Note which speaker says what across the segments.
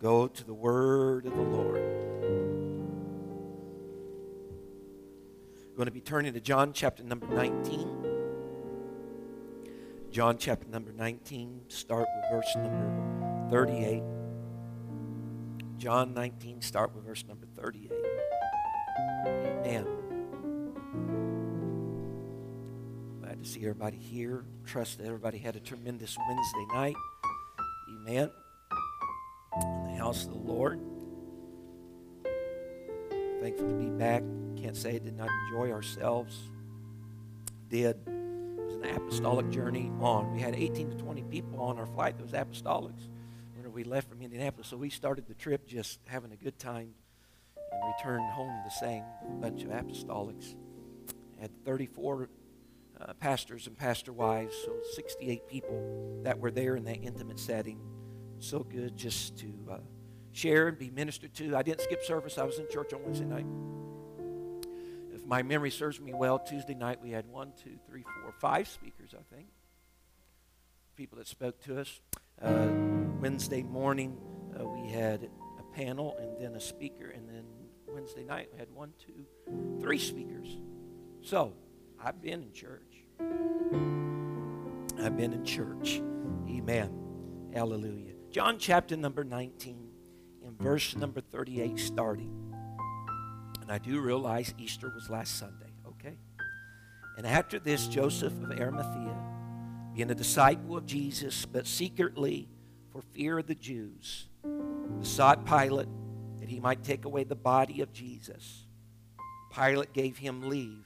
Speaker 1: Go to the word of the Lord. We're going to be turning to John chapter number 19. John chapter number 19, start with verse number 38. John 19, start with verse number 38. Amen. Glad to see everybody here. Trust that everybody had a tremendous Wednesday night. Amen. House of the Lord. Thankful to be back. Can't say I did not enjoy ourselves. Did. It was an apostolic journey on. We had 18 to 20 people on our flight. Those apostolics when we left from Indianapolis. So we started the trip just having a good time and returned home the same bunch of apostolics. Had 34 uh, pastors and pastor wives, so 68 people that were there in that intimate setting. So good just to uh, share and be ministered to. I didn't skip service, I was in church on Wednesday night. If my memory serves me well, Tuesday night we had one, two, three, four, five speakers, I think. People that spoke to us. Uh, Wednesday morning uh, we had a panel and then a speaker, and then Wednesday night we had one, two, three speakers. So, I've been in church. I've been in church. Amen. Hallelujah. John chapter number 19 and verse mm-hmm. number 38 starting. And I do realize Easter was last Sunday, okay? And after this, Joseph of Arimathea, being a disciple of Jesus, but secretly for fear of the Jews, besought Pilate that he might take away the body of Jesus. Pilate gave him leave.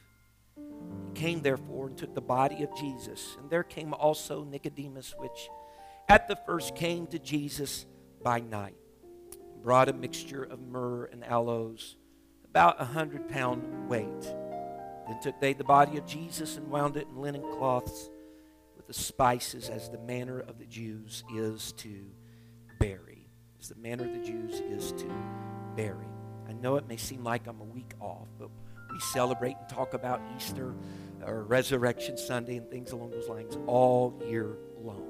Speaker 1: He came therefore and took the body of Jesus. And there came also Nicodemus, which at the first came to Jesus by night, brought a mixture of myrrh and aloes, about a hundred pound weight. Then took they the body of Jesus and wound it in linen cloths with the spices, as the manner of the Jews is to bury. As the manner of the Jews is to bury. I know it may seem like I'm a week off, but we celebrate and talk about Easter or Resurrection Sunday and things along those lines all year long.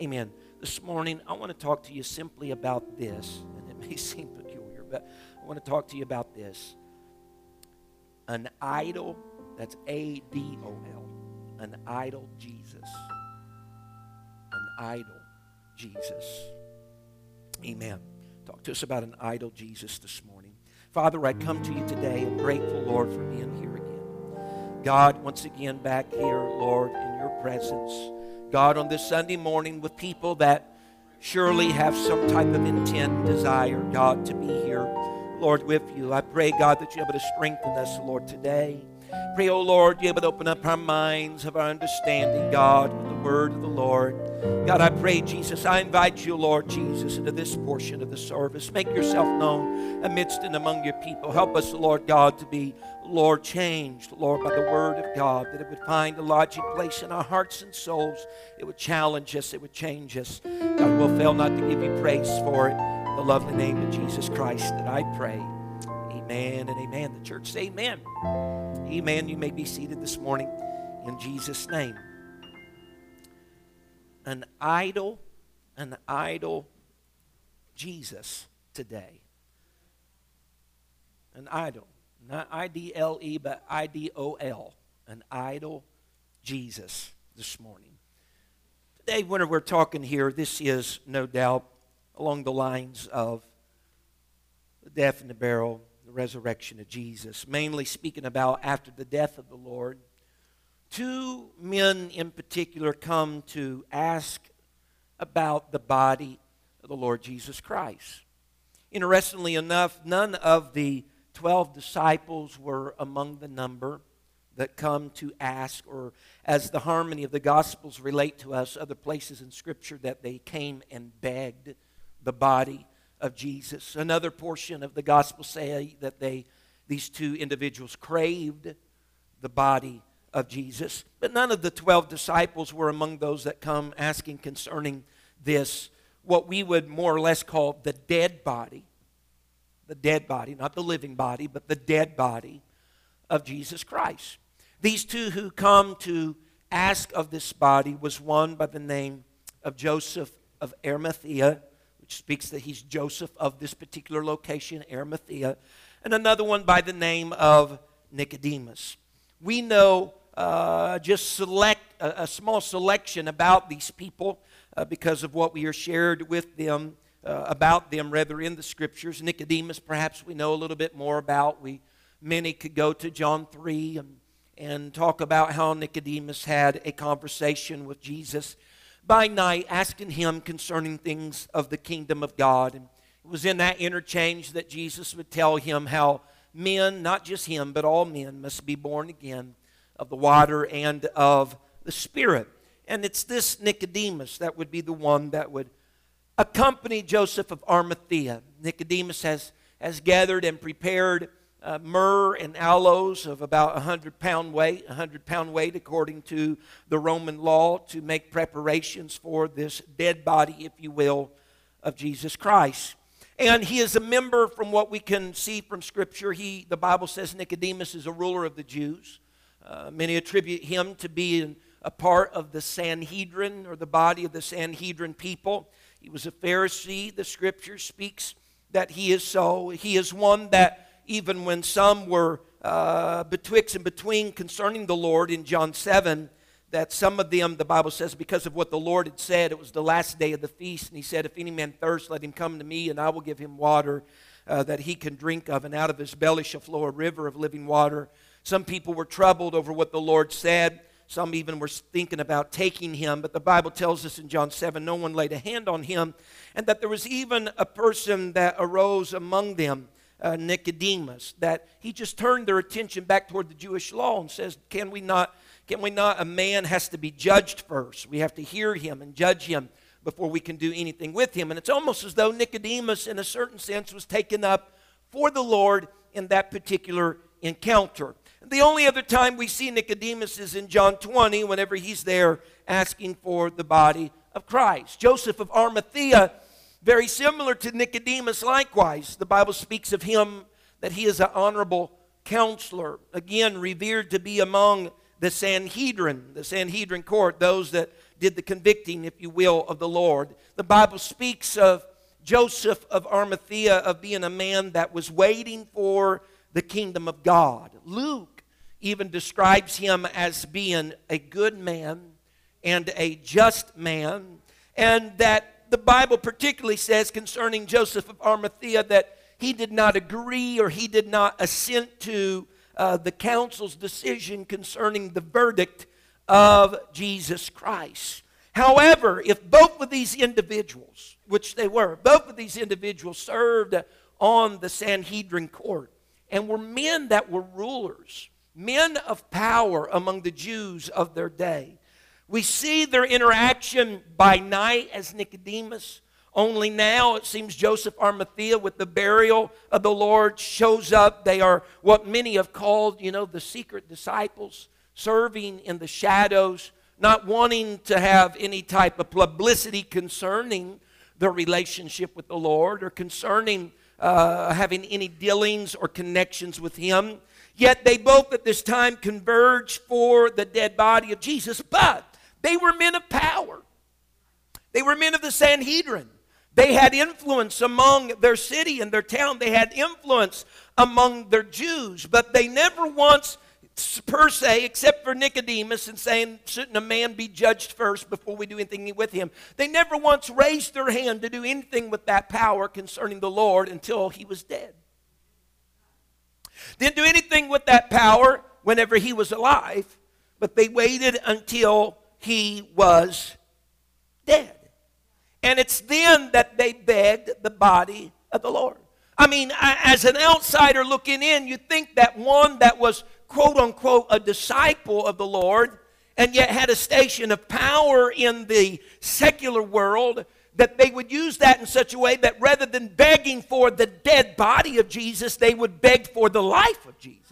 Speaker 1: Amen. This morning, I want to talk to you simply about this, may seem peculiar, but I want to talk to you about this. An idol, that's A D O L, an idol Jesus. An idol Jesus. Amen. Talk to us about an idol Jesus this morning. Father, I come to you today. I'm grateful, Lord, for being here again. God, once again, back here, Lord, in your presence. God, on this Sunday morning with people that surely have some type of intent desire, God, to be here, Lord, with you. I pray, God, that you're able to strengthen us, Lord, today. Pray, oh Lord, you're able to open up our minds of our understanding, God, with the word of the Lord. God, I pray, Jesus, I invite you, Lord Jesus, into this portion of the service. Make yourself known amidst and among your people. Help us, Lord God, to be, Lord, changed, Lord, by the word of God, that it would find a lodging place in our hearts and souls. It would challenge us, it would change us. God, we'll fail not to give you praise for it. The lovely name of Jesus Christ that I pray. Amen and amen. The church say amen. Amen. You may be seated this morning in Jesus' name. An idol, an idol Jesus today. An idol. Not I D L E, but I D O L. An idol Jesus this morning. Today, when we're talking here, this is no doubt along the lines of the death and the burial the resurrection of Jesus, mainly speaking about after the death of the Lord. Two men in particular come to ask about the body of the Lord Jesus Christ. Interestingly enough, none of the 12 disciples were among the number that come to ask, or as the harmony of the Gospels relate to us, other places in Scripture that they came and begged the body of Jesus. Another portion of the gospel say that they, these two individuals craved the body of Jesus. But none of the 12 disciples were among those that come asking concerning this, what we would more or less call the dead body. The dead body, not the living body, but the dead body of Jesus Christ. These two who come to ask of this body was one by the name of Joseph of Arimathea, which speaks that he's Joseph of this particular location, Arimathea, and another one by the name of Nicodemus. We know uh, just select a, a, small selection about these people uh, because of what we are shared with them uh, about them, rather in the scriptures. Nicodemus, perhaps we know a little bit more about. We many could go to John three and and talk about how Nicodemus had a conversation with Jesus by night, asking him concerning things of the kingdom of God. And it was in that interchange that Jesus would tell him how men, not just him, but all men, must be born again of the water and of the Spirit. And it's this Nicodemus that would be the one that would accompany Joseph of Arimathea. Nicodemus has, has gathered and prepared uh, myrrh and aloes of about 100 pound weight, 100 pound weight according to the Roman law, to make preparations for this dead body, if you will, of Jesus Christ. And he is a member, from what we can see from Scripture. He, the Bible says Nicodemus is a ruler of the Jews. Uh, many attribute him to being a part of the Sanhedrin or the body of the Sanhedrin people. He was a Pharisee. The Scripture speaks that he is so. He is one that even when some were uh, betwixt and between concerning the Lord in John 7, that some of them, the Bible says, because of what the Lord had said, it was the last day of the feast, and he said, If any man thirst, let him come to me, and I will give him water uh, that he can drink of, and out of his belly shall flow a river of living water. Some people were troubled over what the Lord said. Some even were thinking about taking him, but the Bible tells us in John 7 no one laid a hand on him, and that there was even a person that arose among them uh, Nicodemus, that he just turned their attention back toward the Jewish law and says, Can we not? Can we not? A man has to be judged first. We have to hear him and judge him before we can do anything with him. And it's almost as though Nicodemus, in a certain sense, was taken up for the Lord in that particular encounter. The only other time we see Nicodemus is in John 20, whenever he's there asking for the body of Christ. Joseph of Arimathea very similar to Nicodemus, likewise. The Bible speaks of him that he is an honorable counselor, again, revered to be among the Sanhedrin, the Sanhedrin court, those that did the convicting, if you will, of the Lord. The Bible speaks of Joseph of Arimathea of being a man that was waiting for the kingdom of God. Luke even describes him as being a good man and a just man, and that the Bible particularly says concerning Joseph of Arimathea that he did not agree or he did not assent to uh, the council's decision concerning the verdict of Jesus Christ. However, if both of these individuals, which they were, both of these individuals served on the Sanhedrin court and were men that were rulers, men of power among the Jews of their day, we see their interaction by night as Nicodemus. Only now it seems Joseph Arimathea, with the burial of the Lord, shows up. They are what many have called, you know, the secret disciples, serving in the shadows, not wanting to have any type of publicity concerning their relationship with the Lord or concerning uh, having any dealings or connections with Him. Yet they both at this time converge for the dead body of Jesus. But they were men of power. They were men of the Sanhedrin. They had influence among their city and their town. They had influence among their Jews, but they never once, per se, except for Nicodemus and saying, shouldn't a man be judged first before we do anything with him? They never once raised their hand to do anything with that power concerning the Lord until he was dead. Didn't do anything with that power whenever he was alive, but they waited until he was dead. And it's then that they begged the body of the Lord. I mean, as an outsider looking in, you think that one that was quote unquote a disciple of the Lord and yet had a station of power in the secular world, that they would use that in such a way that rather than begging for the dead body of Jesus, they would beg for the life of Jesus.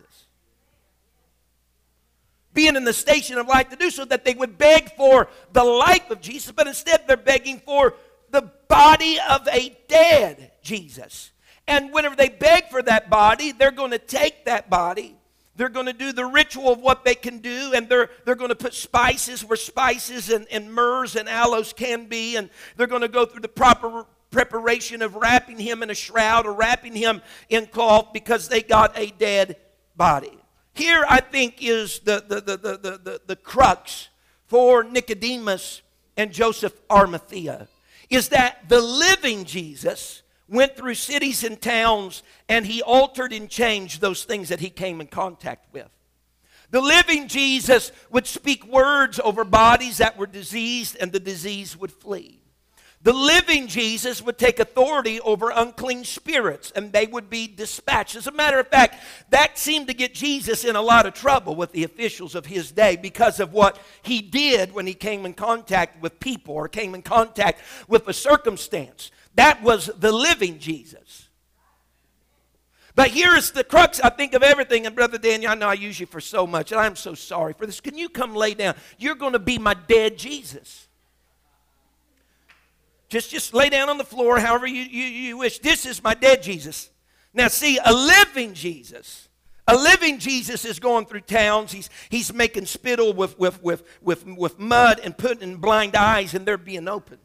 Speaker 1: Being in the station of life to do so that they would beg for the life of Jesus, but instead they're begging for the body of a dead Jesus. And whenever they beg for that body, they're going to take that body they're going to do the ritual of what they can do, and they're, they're going to put spices where spices and, and myrrhs and aloes can be, and they're going to go through the proper preparation of wrapping him in a shroud or wrapping him in cloth because they got a dead body. Here, I think, is the, the, the, the, the, the, the crux for Nicodemus and Joseph Arimathea is that the living Jesus went through cities and towns, and he altered and changed those things that he came in contact with. The living Jesus would speak words over bodies that were diseased, and the disease would flee. The living Jesus would take authority over unclean spirits and they would be dispatched. As a matter of fact, that seemed to get Jesus in a lot of trouble with the officials of his day because of what he did when he came in contact with people or came in contact with a circumstance. That was the living Jesus. But here's the crux, I think, of everything. And Brother Daniel, I know I use you for so much, and I'm so sorry for this. Can you come lay down? You're going to be my dead Jesus. Just, just lay down on the floor, however you, you, you wish. This is my dead Jesus. Now, see, a living Jesus. A living Jesus is going through towns. He's, he's making spittle with, with, with, with, with mud and putting in blind eyes, and they're being opened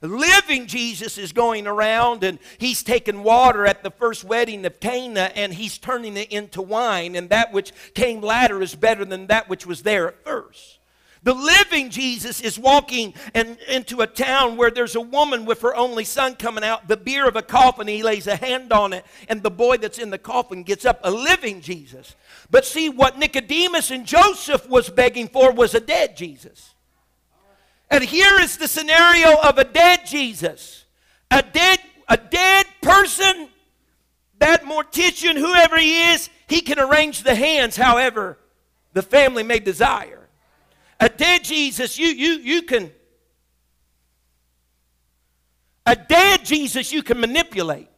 Speaker 1: living Jesus is going around and he's taking water at the first wedding of Cana and he's turning it into wine, and that which came latter is better than that which was there at first. The living Jesus is walking in, into a town where there's a woman with her only son coming out, the bier of a coffin. He lays a hand on it, and the boy that's in the coffin gets up. A living Jesus. But see, what Nicodemus and Joseph was begging for was a dead Jesus. And here is the scenario of a dead Jesus. A dead, a dead person, that mortician, whoever he is, he can arrange the hands however the family may desire. A dead Jesus, you, you, you can. A dead Jesus you can manipulate.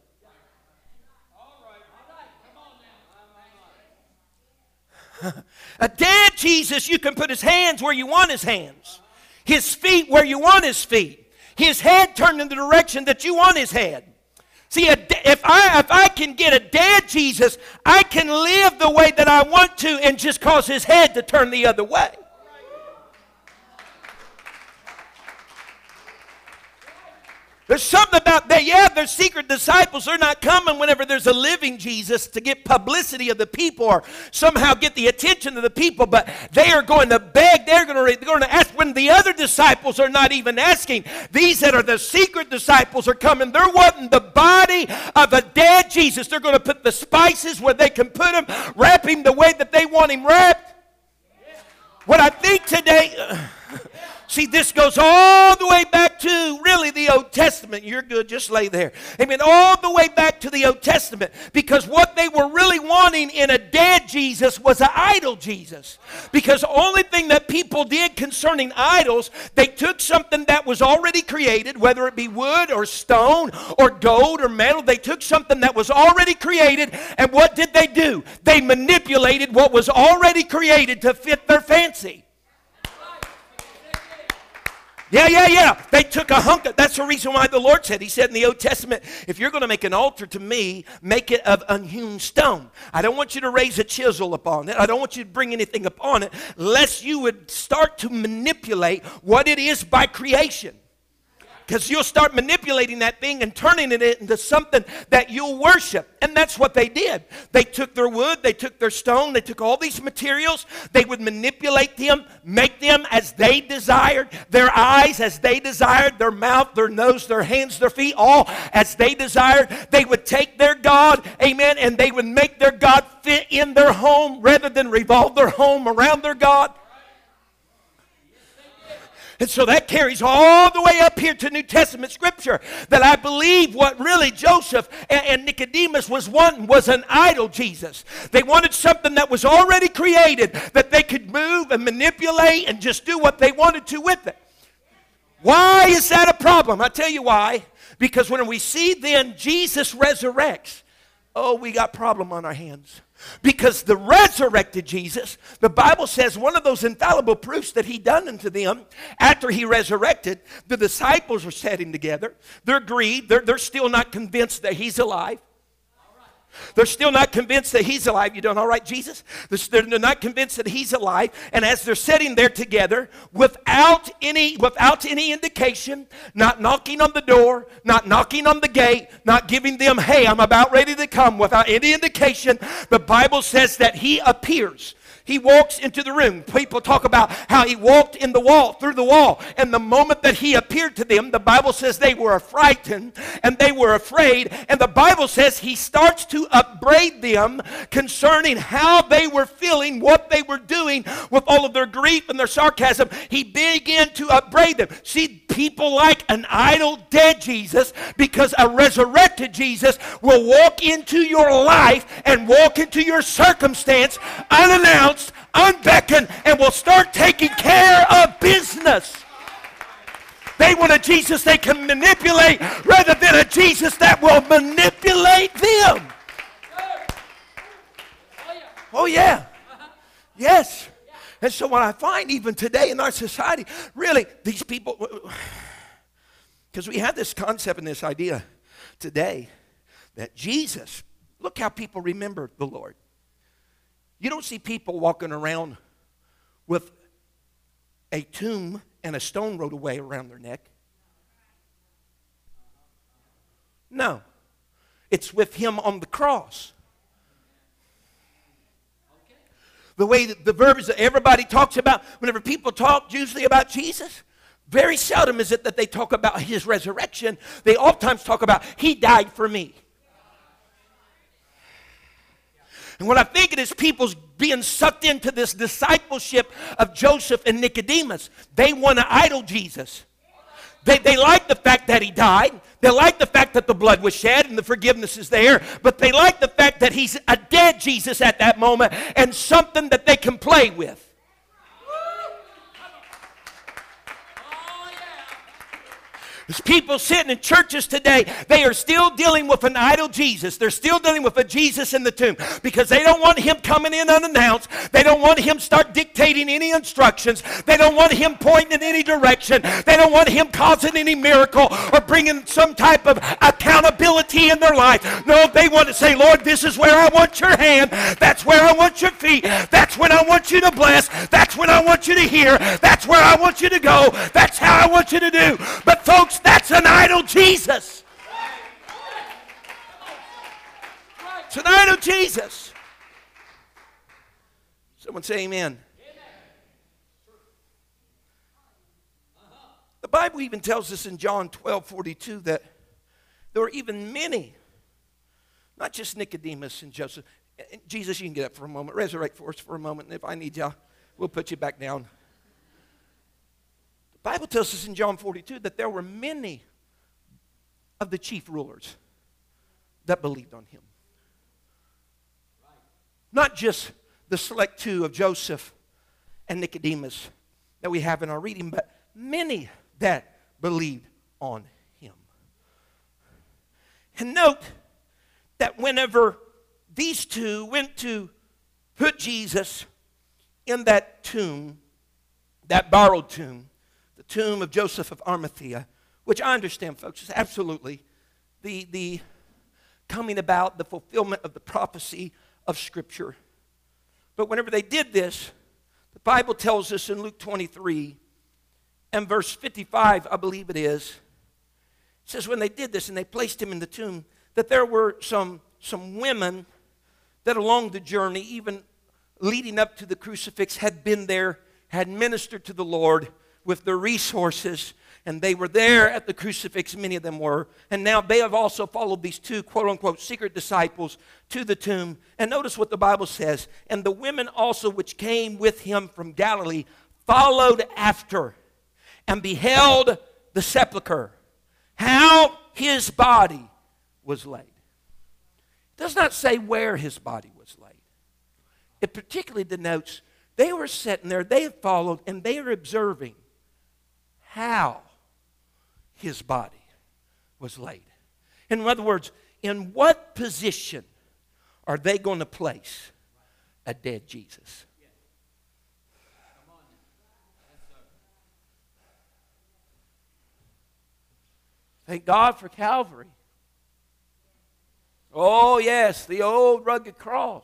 Speaker 1: a dead Jesus, you can put his hands where you want his hands his feet where you want his feet, his head turned in the direction that you want his head. See, if I, if I can get a dead Jesus, I can live the way that I want to and just cause his head to turn the other way. There's something about that. Yeah, their secret disciples. They're not coming whenever there's a living Jesus to get publicity of the people or somehow get the attention of the people, but they are going to beg. They're going to, they're going to ask when the other disciples are not even asking. These that are the secret disciples are coming. They're wanting the body of a dead Jesus. They're going to put the spices where they can put him, wrap him the way that they want him wrapped. What I think today. See, this goes all the way back to really the Old Testament. You're good, just lay there. Amen. All the way back to the Old Testament. Because what they were really wanting in a dead Jesus was an idol Jesus. Because the only thing that people did concerning idols, they took something that was already created, whether it be wood or stone or gold or metal, they took something that was already created, and what did they do? They manipulated what was already created to fit their fancy. Yeah, yeah, yeah. They took a hunk of, that's the reason why the Lord said, He said in the Old Testament, if you're going to make an altar to me, make it of unhewn stone. I don't want you to raise a chisel upon it. I don't want you to bring anything upon it, lest you would start to manipulate what it is by creation because you'll start manipulating that thing and turning it into something that you'll worship. And that's what they did. They took their wood, they took their stone, they took all these materials, they would manipulate them, make them as they desired, their eyes as they desired, their mouth, their nose, their hands, their feet, all as they desired. They would take their God, amen, and they would make their God fit in their home rather than revolve their home around their God. And so that carries all the way up here to New Testament scripture that I believe what really Joseph and, and Nicodemus was wanting was an idol Jesus. They wanted something that was already created that they could move and manipulate and just do what they wanted to with it. Why is that a problem? I'll tell you why. Because when we see then Jesus resurrects, oh, we got problem on our hands. Because the resurrected Jesus, the Bible says one of those infallible proofs that he done unto them after he resurrected, the disciples are sitting together. They're grieved. They're, they're still not convinced that he's alive. They're still not convinced that he's alive. You doing all right, Jesus? They're not convinced that he's alive. And as they're sitting there together, without any, without any indication, not knocking on the door, not knocking on the gate, not giving them, hey, I'm about ready to come, without any indication, the Bible says that he appears he walks into the room. People talk about how he walked in the wall, through the wall. And the moment that he appeared to them, the Bible says they were frightened and they were afraid. And the Bible says he starts to upbraid them concerning how they were feeling, what they were doing with all of their grief and their sarcasm. He began to upbraid them. See, people like an idol dead Jesus because a resurrected Jesus will walk into your life and walk into your circumstance unannounced unbeckoned, and will start taking care of business. They want a Jesus they can manipulate rather than a Jesus that will manipulate them. Oh, yeah. Yes. And so, what I find even today in our society, really, these people, because we have this concept and this idea today that Jesus, look how people remember the Lord. You don't see people walking around with a tomb and a stone rolled away around their neck. No. It's with him on the cross. The way that the verbiage that everybody talks about, whenever people talk usually about Jesus, very seldom is it that they talk about his resurrection. They oftentimes talk about, he died for me. And what I think it is people's being sucked into this discipleship of Joseph and Nicodemus. They want to idol Jesus. They, they like the fact that he died. They like the fact that the blood was shed and the forgiveness is there. But they like the fact that he's a dead Jesus at that moment and something that they can play with. There's people sitting in churches today, they are still dealing with an idol Jesus. They're still dealing with a Jesus in the tomb because they don't want him coming in unannounced. They don't want him start dictating any instructions. They don't want him pointing in any direction. They don't want him causing any miracle or bringing some type of accountability in their life. No, they want to say, Lord, this is where I want your hand. That's where I want your feet. That's when I want you to bless. That's when I want you to hear. That's where I want you to go. That's how I want you to do. But folks, that's an idol Jesus. It's an idol Jesus. Someone say amen. The Bible even tells us in John 12 42 that there were even many, not just Nicodemus and Joseph. Eh, eh, Jesus, you can get up for a moment. Resurrect for us for a moment. And if I need you, we'll put you back down. Bible tells us in John 42 that there were many of the chief rulers that believed on him. Not just the select two of Joseph and Nicodemus that we have in our reading, but many that believed on him. And note that whenever these two went to put Jesus in that tomb, that borrowed tomb, tomb of Joseph of Arimathea, which I understand, folks, is absolutely the, the coming about, the fulfillment of the prophecy of Scripture. But whenever they did this, the Bible tells us in Luke 23 and verse 55, I believe it is, it says, when they did this and they placed him in the tomb, that there were some, some women that along the journey, even leading up to the crucifix, had been there, had ministered to the Lord, with their resources and they were there at the crucifix, many of them were. And now they have also followed these two quote unquote secret disciples to the tomb. And notice what the Bible says. And the women also which came with him from Galilee followed after and beheld the sepulchre, how his body was laid. It does not say where his body was laid, it particularly denotes they were sitting there, they have followed, and they are observing how his body was laid. In other words, in what position are they going to place a dead Jesus? Thank God for Calvary. Oh, yes, the old rugged cross.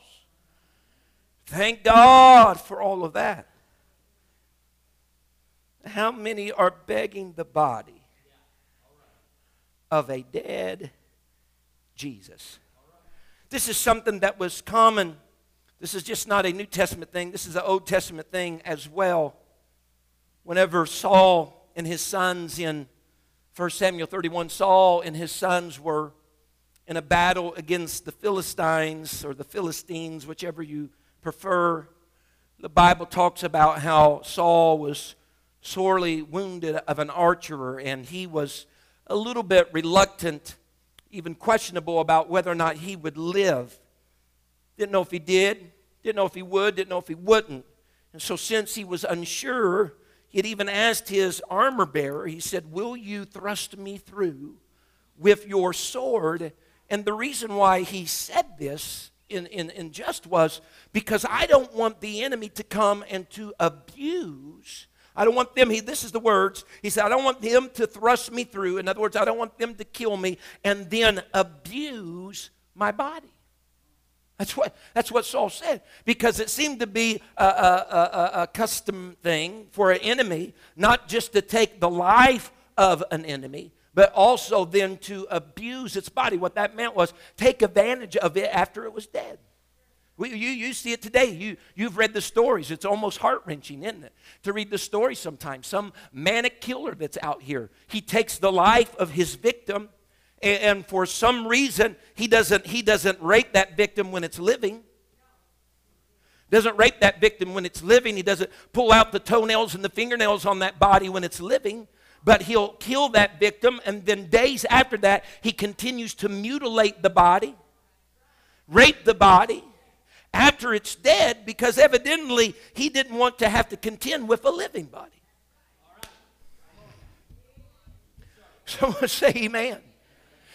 Speaker 1: Thank God for all of that. How many are begging the body of a dead Jesus? This is something that was common. This is just not a New Testament thing, this is an Old Testament thing as well. Whenever Saul and his sons in 1 Samuel 31, Saul and his sons were in a battle against the Philistines or the Philistines, whichever you prefer. The Bible talks about how Saul was sorely wounded of an archer and he was a little bit reluctant, even questionable about whether or not he would live. Didn't know if he did, didn't know if he would, didn't know if he wouldn't. And so, since he was unsure, he had even asked his armor bearer, he said, Will you thrust me through with your sword? And the reason why he said this in, in, in just was because I don't want the enemy to come and to abuse. I don't want them, he, this is the words. He said, I don't want them to thrust me through. In other words, I don't want them to kill me and then abuse my body. That's what, that's what Saul said. Because it seemed to be a, a, a, a custom thing for an enemy not just to take the life of an enemy, but also then to abuse its body. What that meant was take advantage of it after it was dead. We, you, you see it today. You, you've read the stories. It's almost heart wrenching, isn't it? To read the story sometimes. Some manic killer that's out here. He takes the life of his victim, and, and for some reason, he doesn't, he doesn't rape that victim when it's living. Doesn't rape that victim when it's living. He doesn't pull out the toenails and the fingernails on that body when it's living but he'll kill that victim, and then days after that, he continues to mutilate the body, rape the body after it's dead, because evidently he didn't want to have to contend with a living body. Someone say amen.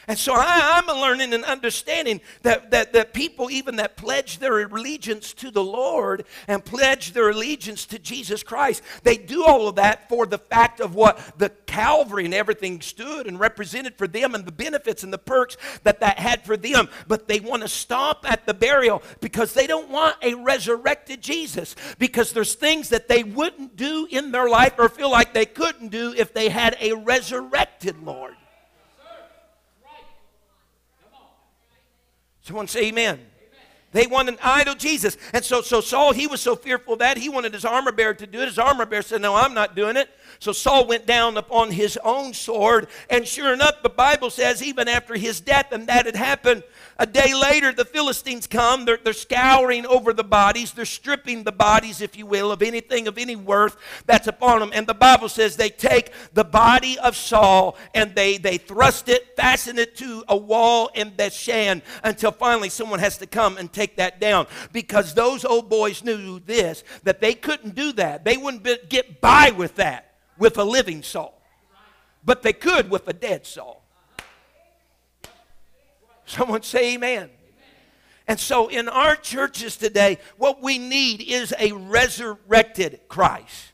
Speaker 1: And so I, am learning and understanding that, that, that people, even that pledge their allegiance to the Lord and pledge their allegiance to Jesus Christ, they do all of that for the fact of what the Calvary and everything stood and represented for them and the benefits and the perks that that had for them. But they want to stop at the burial because they don't want a resurrected Jesus because there's things that they wouldn't do in their life or feel like they couldn't do if they had a resurrected Lord. Someone say amen. They want an idol Jesus. And so, so Saul, he was so fearful that he wanted his armor bearer to do it. His armor bearer said, No, I'm not doing it. So Saul went down upon his own sword. And sure enough, the Bible says, even after his death, and that had happened, a day later, the Philistines come. They're, they're scouring over the bodies. They're stripping the bodies, if you will, of anything of any worth that's upon them. And the Bible says they take the body of Saul and they, they thrust it, fasten it to a wall in Bethshan until finally someone has to come and take that down. Because those old boys knew this, that they couldn't do that. They wouldn't be, get by with that with a living Saul. But they could with a dead Saul. Someone say amen. And so in our churches today, what we need is a resurrected Christ.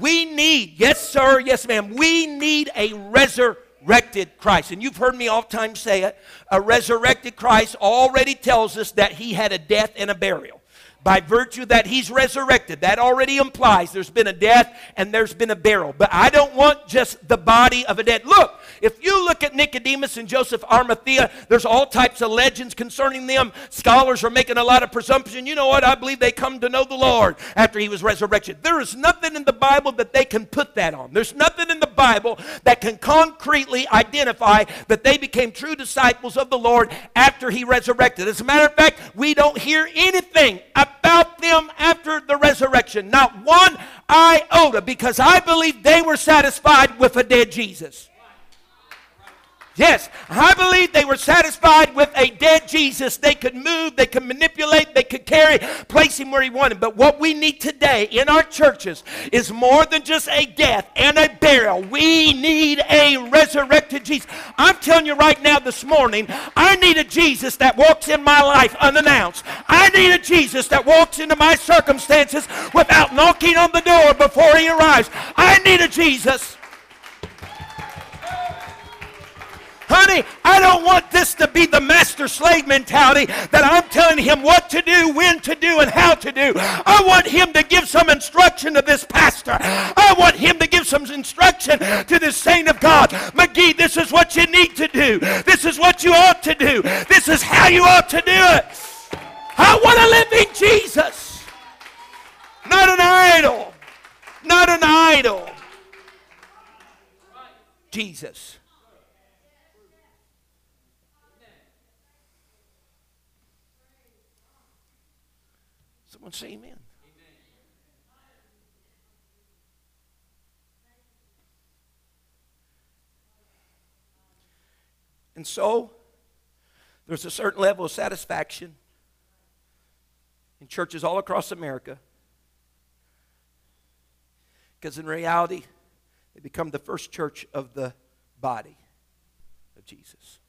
Speaker 1: We need, yes, sir, yes, ma'am, we need a resurrected Christ. And you've heard me oftentimes say it. A resurrected Christ already tells us that he had a death and a burial by virtue that he's resurrected. That already implies there's been a death and there's been a burial. But I don't want just the body of a dead. Look, if you look at Nicodemus and Joseph Arimathea, there's all types of legends concerning them. Scholars are making a lot of presumption. You know what? I believe they come to know the Lord after he was resurrected. There is nothing in the Bible that they can put that on. There's nothing in the Bible that can concretely identify that they became true disciples of the Lord after he resurrected. As a matter of fact, we don't hear anything about them after the resurrection. Not one iota, because I believe they were satisfied with a dead Jesus. Yes, I believe they were satisfied with a dead Jesus. They could move, they could manipulate, they could carry, place him where he wanted. But what we need today in our churches is more than just a death and a burial. We need a resurrected Jesus. I'm telling you right now this morning, I need a Jesus that walks in my life unannounced. I need a Jesus that walks into my circumstances without knocking on the door before he arrives. I need a Jesus. Honey, I don't want this to be the master slave mentality that I'm telling him what to do, when to do, and how to do. I want him to give some instruction to this pastor. I want him to give some instruction to this saint of God. McGee, this is what you need to do. This is what you ought to do. This is how you ought to do it. I want to live in Jesus, not an idol. Not an idol. Jesus. Someone say amen. And so, there's a certain level of satisfaction in churches all across America. Because in reality, they become the first church of the body of Jesus.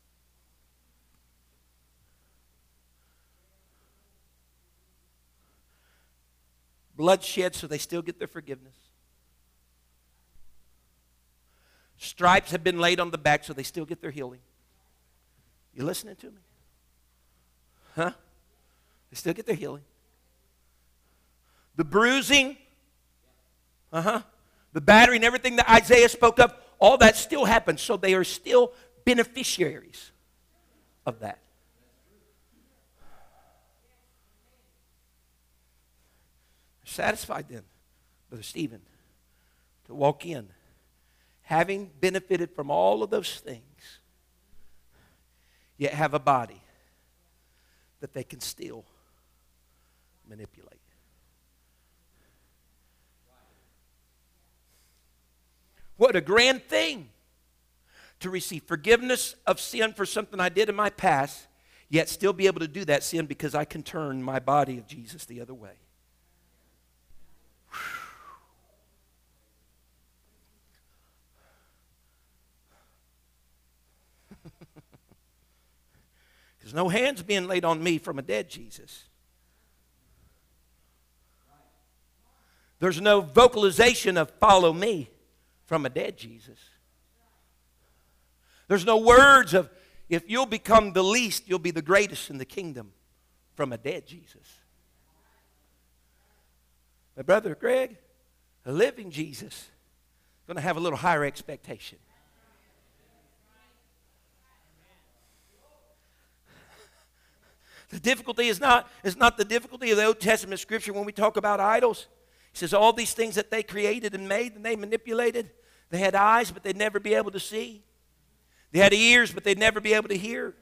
Speaker 1: Bloodshed, so they still get their forgiveness. Stripes have been laid on the back, so they still get their healing. You listening to me? Huh? They still get their healing. The bruising, uh huh, the battery and everything that Isaiah spoke of, all that still happens. So they are still beneficiaries of that. Satisfied then, Brother Stephen, to walk in, having benefited from all of those things, yet have a body that they can still manipulate. What a grand thing to receive forgiveness of sin for something I did in my past, yet still be able to do that sin because I can turn my body of Jesus the other way. There's no hands being laid on me from a dead Jesus. There's no vocalization of follow me from a dead Jesus. There's no words of if you'll become the least, you'll be the greatest in the kingdom from a dead Jesus. My brother Greg, a living Jesus, going to have a little higher expectation. The difficulty is not, is not the difficulty of the Old Testament scripture when we talk about idols. He says all these things that they created and made and they manipulated, they had eyes, but they'd never be able to see. They had ears, but they'd never be able to hear.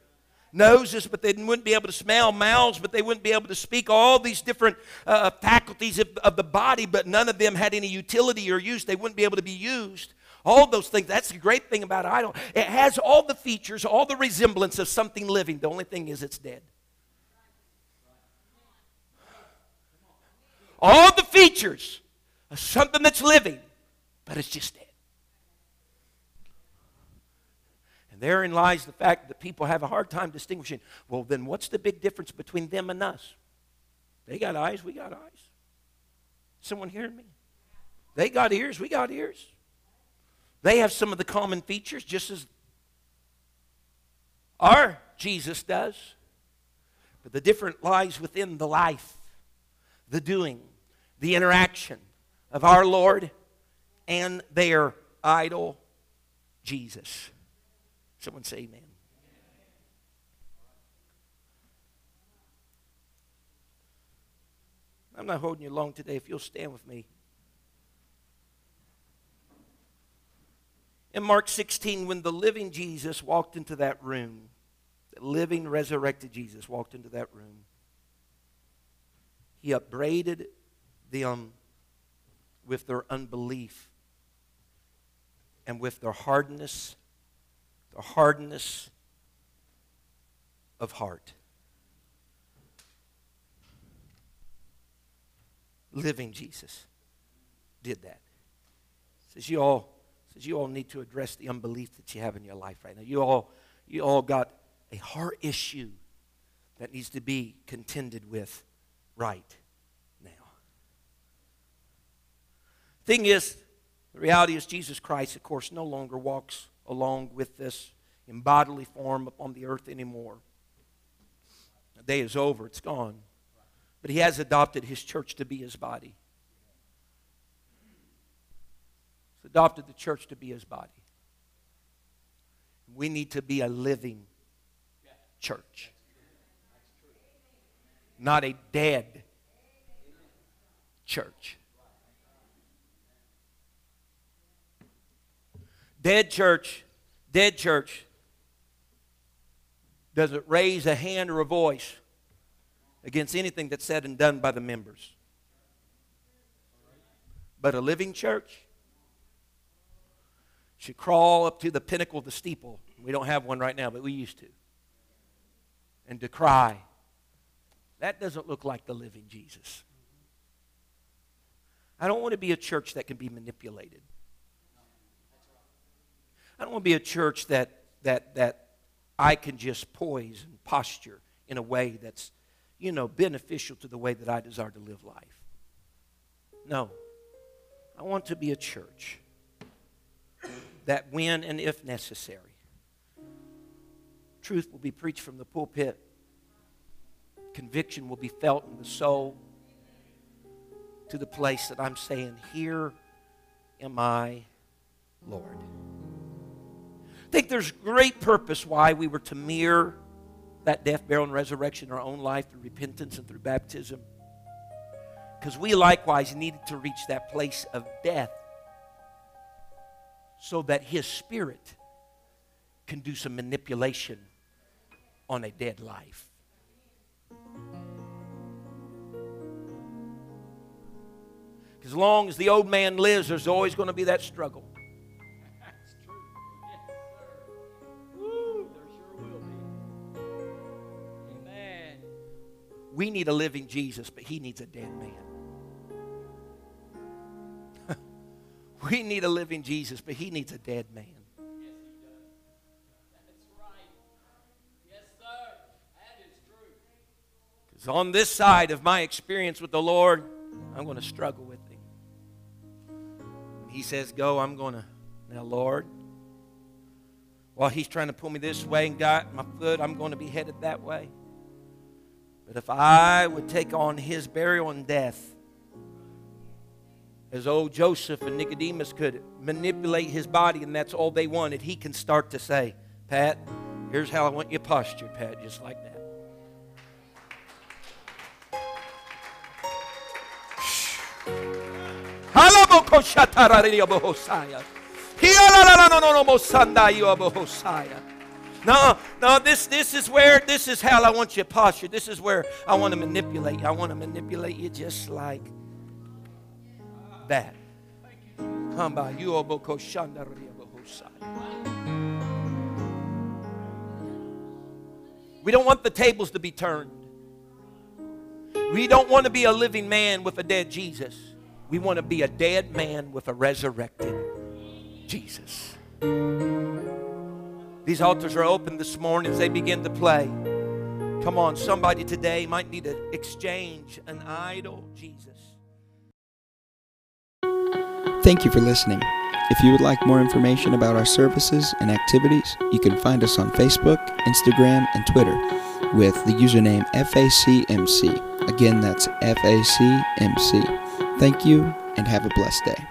Speaker 1: Noses, but they wouldn't be able to smell. Mouths, but they wouldn't be able to speak. All these different uh, faculties of, of the body, but none of them had any utility or use. They wouldn't be able to be used. All those things. That's the great thing about idol. It has all the features, all the resemblance of something living. The only thing is it's dead. All the features of something that's living, but it's just dead. And therein lies the fact that people have a hard time distinguishing well, then what's the big difference between them and us? They got eyes, we got eyes. Someone hearing me? They got ears, we got ears. They have some of the common features just as our Jesus does. But the difference lies within the life, the doing, the interaction of our Lord and their idol, Jesus. Someone say amen. I'm not holding you long today. If you'll stand with me. In Mark 16, when the living Jesus walked into that room, the living resurrected Jesus walked into that room, he upbraided them with their unbelief and with their hardness, the hardness of heart. Living Jesus did that. Says you all says you all need to address the unbelief that you have in your life right now. You all you all got a heart issue that needs to be contended with right now. Thing is, the reality is Jesus Christ, of course, no longer walks along with this in bodily form upon the earth anymore. The day is over, it's gone. But he has adopted his church to be his body. He's adopted the church to be his body. We need to be a living church, not a dead church. Dead church, dead church doesn't raise a hand or a voice against anything that's said and done by the members. But a living church should crawl up to the pinnacle of the steeple. We don't have one right now, but we used to. And decry. That doesn't look like the living Jesus. I don't want to be a church that can be manipulated. I don't want to be a church that, that, that I can just poise and posture in a way that's, you know, beneficial to the way that I desire to live life. No. I want to be a church that when and if necessary, truth will be preached from the pulpit, conviction will be felt in the soul, to the place that I'm saying, Here am I, Lord. I think there's great purpose why we were to mirror that death, burial, and resurrection in our own life through repentance and through baptism. Because we likewise needed to reach that place of death so that His Spirit can do some manipulation on a dead life. As long as the old man lives, there's always going to be that struggle. We need a living Jesus, but he needs a dead man. we need a living Jesus, but he needs a dead man. Because right. yes, sir. And true. Because on this side of my experience with the Lord, I'm going to struggle with him. When he says, Go, I'm going to. Now, Lord, while he's trying to pull me this way and got my foot, I'm going to be headed that way. But if I would take on his burial and death, as old Joseph and Nicodemus could manipulate his body, and that's all they wanted, he can start to say, Pat, here's how I want you postured, Pat, just like that. No, no, this, this is where, this is how I want you to posture. This is where I want to manipulate you. I want to manipulate you just like that. We don't want the tables to be turned. We don't want to be a living man with a dead Jesus. We want to be a dead man with a resurrected Jesus. These altars are open this morning as they begin to play. Come on, somebody today might need to exchange an idol, Jesus.
Speaker 2: Thank you for listening. If you would like more information about our services and activities, you can find us on Facebook, Instagram, and Twitter with the username FACMC. Again, that's FACMC. Thank you and have a blessed day.